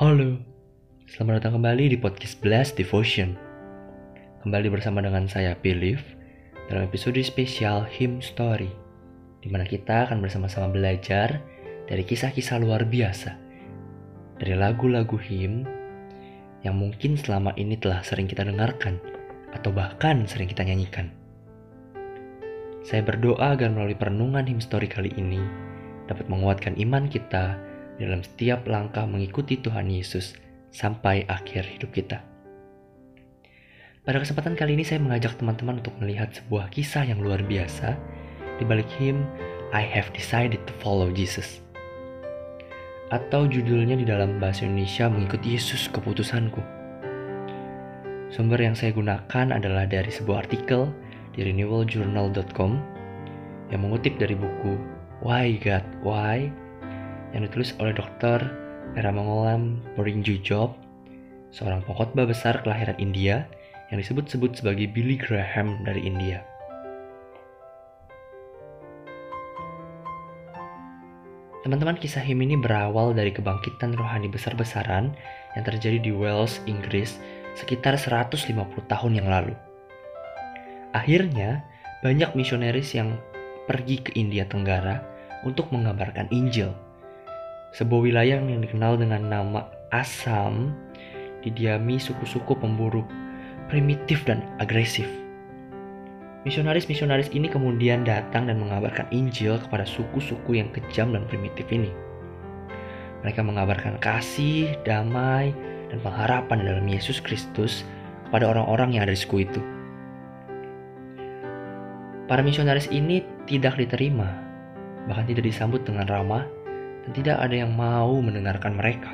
Halo, selamat datang kembali di podcast Blast Devotion. Kembali bersama dengan saya Believe dalam episode spesial Hymn Story, di mana kita akan bersama-sama belajar dari kisah-kisah luar biasa dari lagu-lagu hymn yang mungkin selama ini telah sering kita dengarkan atau bahkan sering kita nyanyikan. Saya berdoa agar melalui perenungan hymn story kali ini dapat menguatkan iman kita dalam setiap langkah mengikuti Tuhan Yesus sampai akhir hidup kita. Pada kesempatan kali ini saya mengajak teman-teman untuk melihat sebuah kisah yang luar biasa di balik him I have decided to follow Jesus. Atau judulnya di dalam bahasa Indonesia mengikuti Yesus keputusanku. Sumber yang saya gunakan adalah dari sebuah artikel di renewaljournal.com yang mengutip dari buku Why God Why yang ditulis oleh Dr. Eramangolam Porinju Job, seorang pengkhotbah besar kelahiran India yang disebut-sebut sebagai Billy Graham dari India. Teman-teman kisah him ini berawal dari kebangkitan rohani besar-besaran yang terjadi di Wales, Inggris sekitar 150 tahun yang lalu. Akhirnya, banyak misionaris yang pergi ke India Tenggara untuk mengabarkan Injil sebuah wilayah yang dikenal dengan nama Assam didiami suku-suku pemburu primitif dan agresif. Misionaris-misionaris ini kemudian datang dan mengabarkan Injil kepada suku-suku yang kejam dan primitif ini. Mereka mengabarkan kasih, damai, dan pengharapan dalam Yesus Kristus kepada orang-orang yang ada di suku itu. Para misionaris ini tidak diterima, bahkan tidak disambut dengan ramah dan tidak ada yang mau mendengarkan mereka.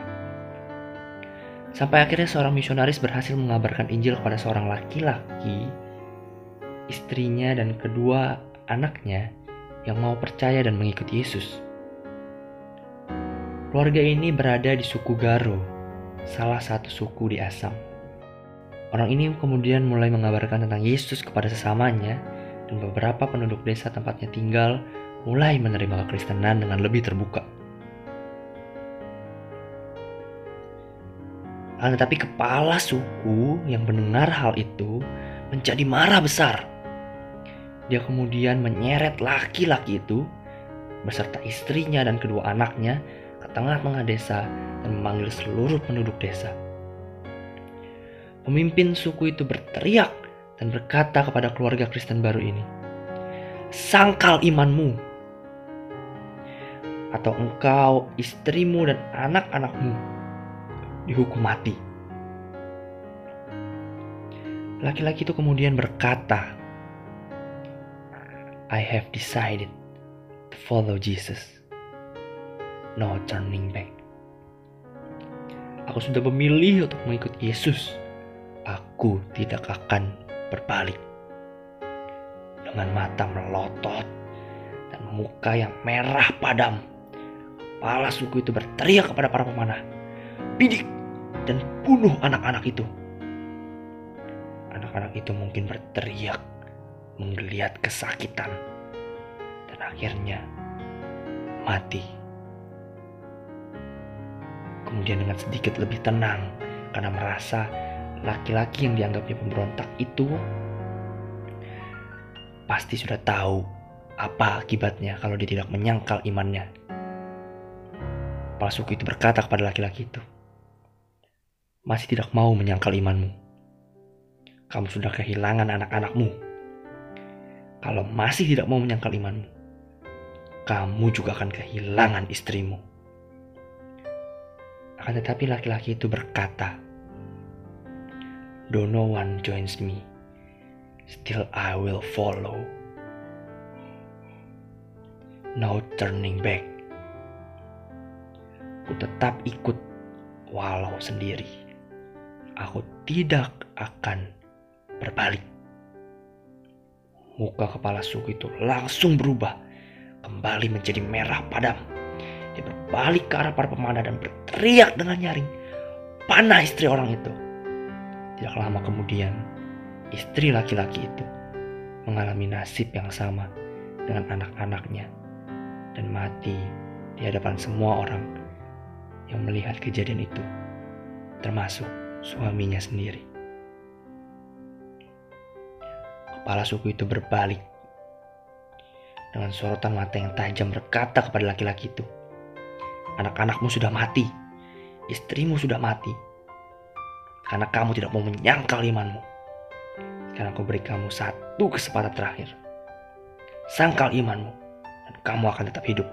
Sampai akhirnya seorang misionaris berhasil mengabarkan Injil kepada seorang laki-laki, istrinya dan kedua anaknya yang mau percaya dan mengikuti Yesus. Keluarga ini berada di suku Garo, salah satu suku di Assam. Orang ini kemudian mulai mengabarkan tentang Yesus kepada sesamanya dan beberapa penduduk desa tempatnya tinggal mulai menerima kekristenan dengan lebih terbuka. Akan tetapi kepala suku yang mendengar hal itu menjadi marah besar. Dia kemudian menyeret laki-laki itu beserta istrinya dan kedua anaknya ke tengah-tengah desa dan memanggil seluruh penduduk desa. Pemimpin suku itu berteriak dan berkata kepada keluarga Kristen baru ini, "Sangkal imanmu, atau engkau, istrimu, dan anak-anakmu dihukum mati. Laki-laki itu kemudian berkata, I have decided to follow Jesus. No turning back. Aku sudah memilih untuk mengikut Yesus. Aku tidak akan berbalik. Dengan mata melotot dan muka yang merah padam, kepala suku itu berteriak kepada para pemanah. Bidik, dan bunuh anak-anak itu. Anak-anak itu mungkin berteriak, menggeliat kesakitan, dan akhirnya mati. Kemudian dengan sedikit lebih tenang karena merasa laki-laki yang dianggapnya pemberontak itu pasti sudah tahu apa akibatnya kalau dia tidak menyangkal imannya. Palsuku itu berkata kepada laki-laki itu, masih tidak mau menyangkal imanmu. Kamu sudah kehilangan anak-anakmu. Kalau masih tidak mau menyangkal imanmu, kamu juga akan kehilangan istrimu. Akan tetapi laki-laki itu berkata, Though no one joins me, still I will follow. No turning back. Ku tetap ikut walau sendiri aku tidak akan berbalik. Muka kepala suku itu langsung berubah, kembali menjadi merah padam. Dia berbalik ke arah para pemanah dan berteriak dengan nyaring, panah istri orang itu. Tidak lama kemudian, istri laki-laki itu mengalami nasib yang sama dengan anak-anaknya dan mati di hadapan semua orang yang melihat kejadian itu termasuk suaminya sendiri. Kepala suku itu berbalik dengan sorotan mata yang tajam berkata kepada laki-laki itu, "Anak-anakmu sudah mati, istrimu sudah mati, karena kamu tidak mau menyangkal imanmu. Sekarang aku beri kamu satu kesempatan terakhir. Sangkal imanmu, dan kamu akan tetap hidup."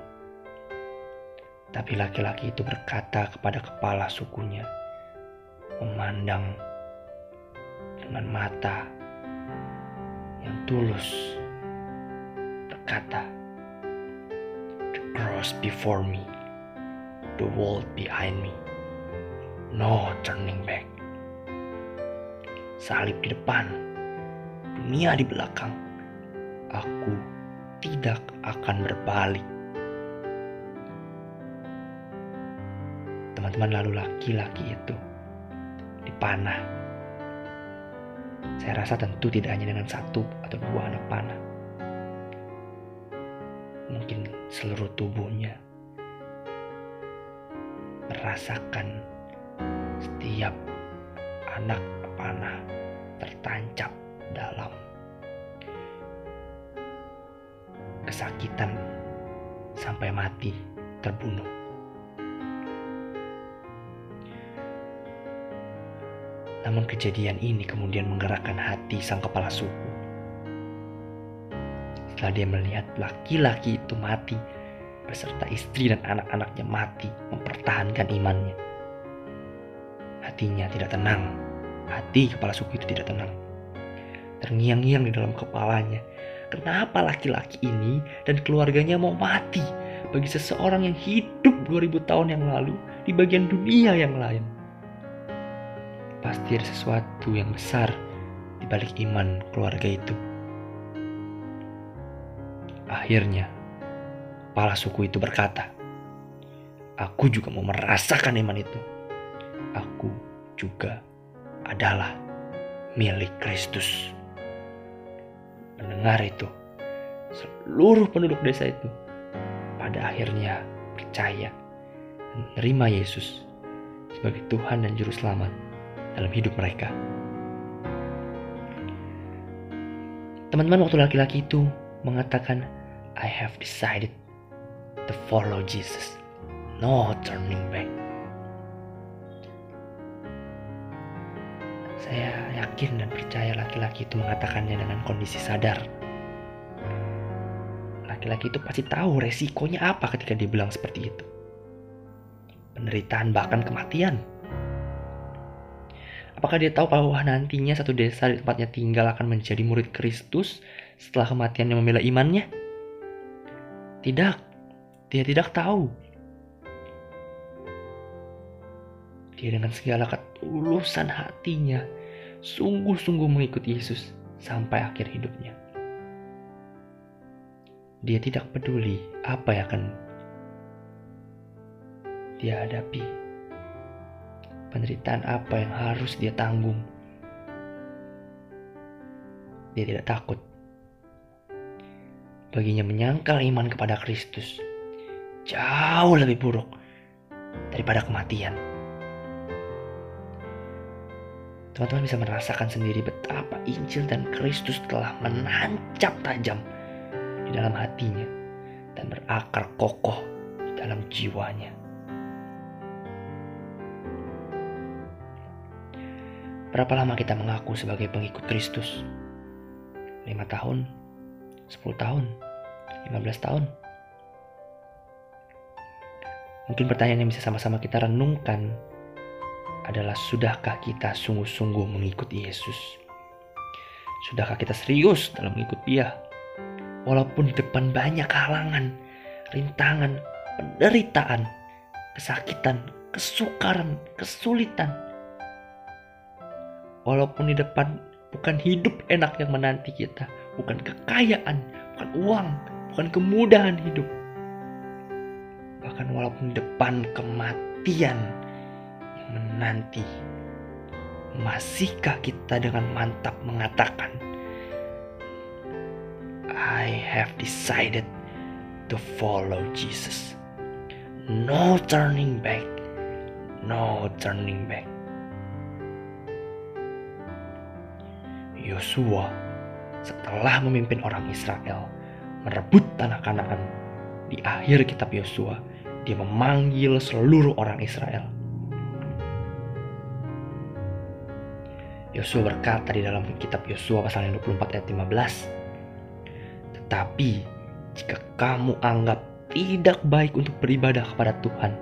Tapi laki-laki itu berkata kepada kepala sukunya, memandang dengan mata yang tulus berkata, The cross before me, the world behind me, no turning back. Salib di depan, dunia di belakang, aku tidak akan berbalik. Teman-teman lalu laki-laki itu dipanah. Saya rasa tentu tidak hanya dengan satu atau dua anak panah. Mungkin seluruh tubuhnya merasakan setiap anak panah tertancap dalam kesakitan sampai mati terbunuh. Namun kejadian ini kemudian menggerakkan hati sang kepala suku. Setelah dia melihat laki-laki itu mati, beserta istri dan anak-anaknya mati mempertahankan imannya. Hatinya tidak tenang. Hati kepala suku itu tidak tenang. Terngiang-ngiang di dalam kepalanya. Kenapa laki-laki ini dan keluarganya mau mati bagi seseorang yang hidup 2000 tahun yang lalu di bagian dunia yang lain? Pasti ada sesuatu yang besar di balik iman keluarga itu. Akhirnya, kepala suku itu berkata, "Aku juga mau merasakan iman itu. Aku juga adalah milik Kristus." Mendengar itu, seluruh penduduk desa itu pada akhirnya percaya dan menerima Yesus sebagai Tuhan dan Juru Selamat dalam hidup mereka. Teman-teman waktu laki-laki itu mengatakan, I have decided to follow Jesus. No turning back. Saya yakin dan percaya laki-laki itu mengatakannya dengan kondisi sadar. Laki-laki itu pasti tahu resikonya apa ketika dia bilang seperti itu. Penderitaan bahkan kematian. Apakah dia tahu bahwa nantinya satu desa di tempatnya tinggal akan menjadi murid Kristus setelah kematiannya membela imannya? Tidak, dia tidak tahu. Dia dengan segala ketulusan hatinya sungguh-sungguh mengikuti Yesus sampai akhir hidupnya. Dia tidak peduli apa yang akan dia hadapi penderitaan apa yang harus dia tanggung. Dia tidak takut. Baginya menyangkal iman kepada Kristus jauh lebih buruk daripada kematian. Teman-teman bisa merasakan sendiri betapa Injil dan Kristus telah menancap tajam di dalam hatinya dan berakar kokoh di dalam jiwanya. Berapa lama kita mengaku sebagai pengikut Kristus? 5 tahun? 10 tahun? 15 tahun? Mungkin pertanyaan yang bisa sama-sama kita renungkan adalah sudahkah kita sungguh-sungguh mengikuti Yesus? Sudahkah kita serius dalam mengikut dia? Walaupun di depan banyak halangan, rintangan, penderitaan, kesakitan, kesukaran, kesulitan, Walaupun di depan bukan hidup enak yang menanti kita, bukan kekayaan, bukan uang, bukan kemudahan hidup. Bahkan walaupun di depan kematian yang menanti, masihkah kita dengan mantap mengatakan, I have decided to follow Jesus. No turning back. No turning back. Yosua setelah memimpin orang Israel merebut tanah Kanaan. Di akhir kitab Yosua dia memanggil seluruh orang Israel. Yosua berkata di dalam kitab Yosua pasal 24 ayat 15 tetapi jika kamu anggap tidak baik untuk beribadah kepada Tuhan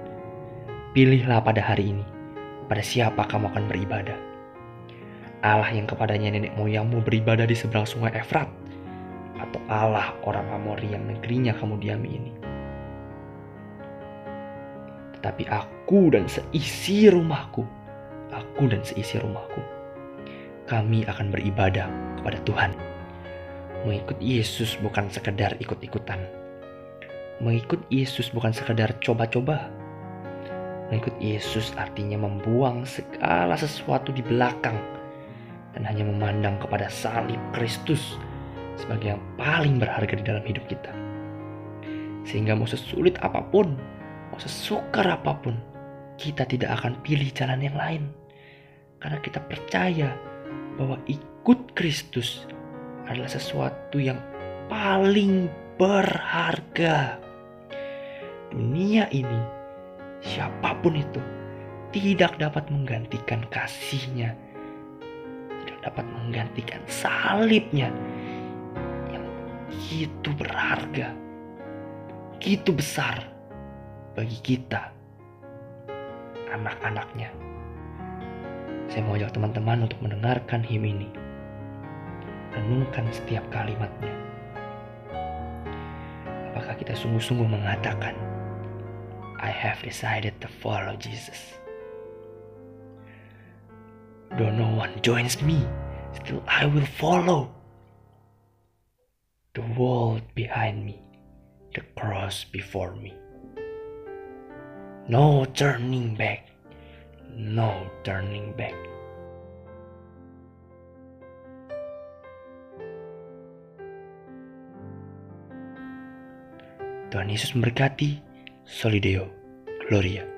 pilihlah pada hari ini pada siapa kamu akan beribadah Allah yang kepadanya nenek moyangmu beribadah di seberang sungai Efrat, atau Allah orang Amori yang negerinya kamu diami ini. Tetapi aku dan seisi rumahku, aku dan seisi rumahku, kami akan beribadah kepada Tuhan. Mengikut Yesus bukan sekedar ikut-ikutan. Mengikut Yesus bukan sekedar coba-coba. Mengikut Yesus artinya membuang segala sesuatu di belakang dan hanya memandang kepada salib Kristus sebagai yang paling berharga di dalam hidup kita. Sehingga mau sesulit apa pun, mau sesukar apa pun, kita tidak akan pilih jalan yang lain. Karena kita percaya bahwa ikut Kristus adalah sesuatu yang paling berharga. Dunia ini, siapa pun itu, tidak dapat menggantikan kasihnya dapat menggantikan salibnya yang begitu berharga, begitu besar bagi kita, anak-anaknya. Saya mau ajak teman-teman untuk mendengarkan him ini. Renungkan setiap kalimatnya. Apakah kita sungguh-sungguh mengatakan, I have decided to follow Jesus. Though no one joins me, still I will follow. The world behind me, the cross before me. No turning back, no turning back. Tuhan Yesus memberkati. Solideo Gloria.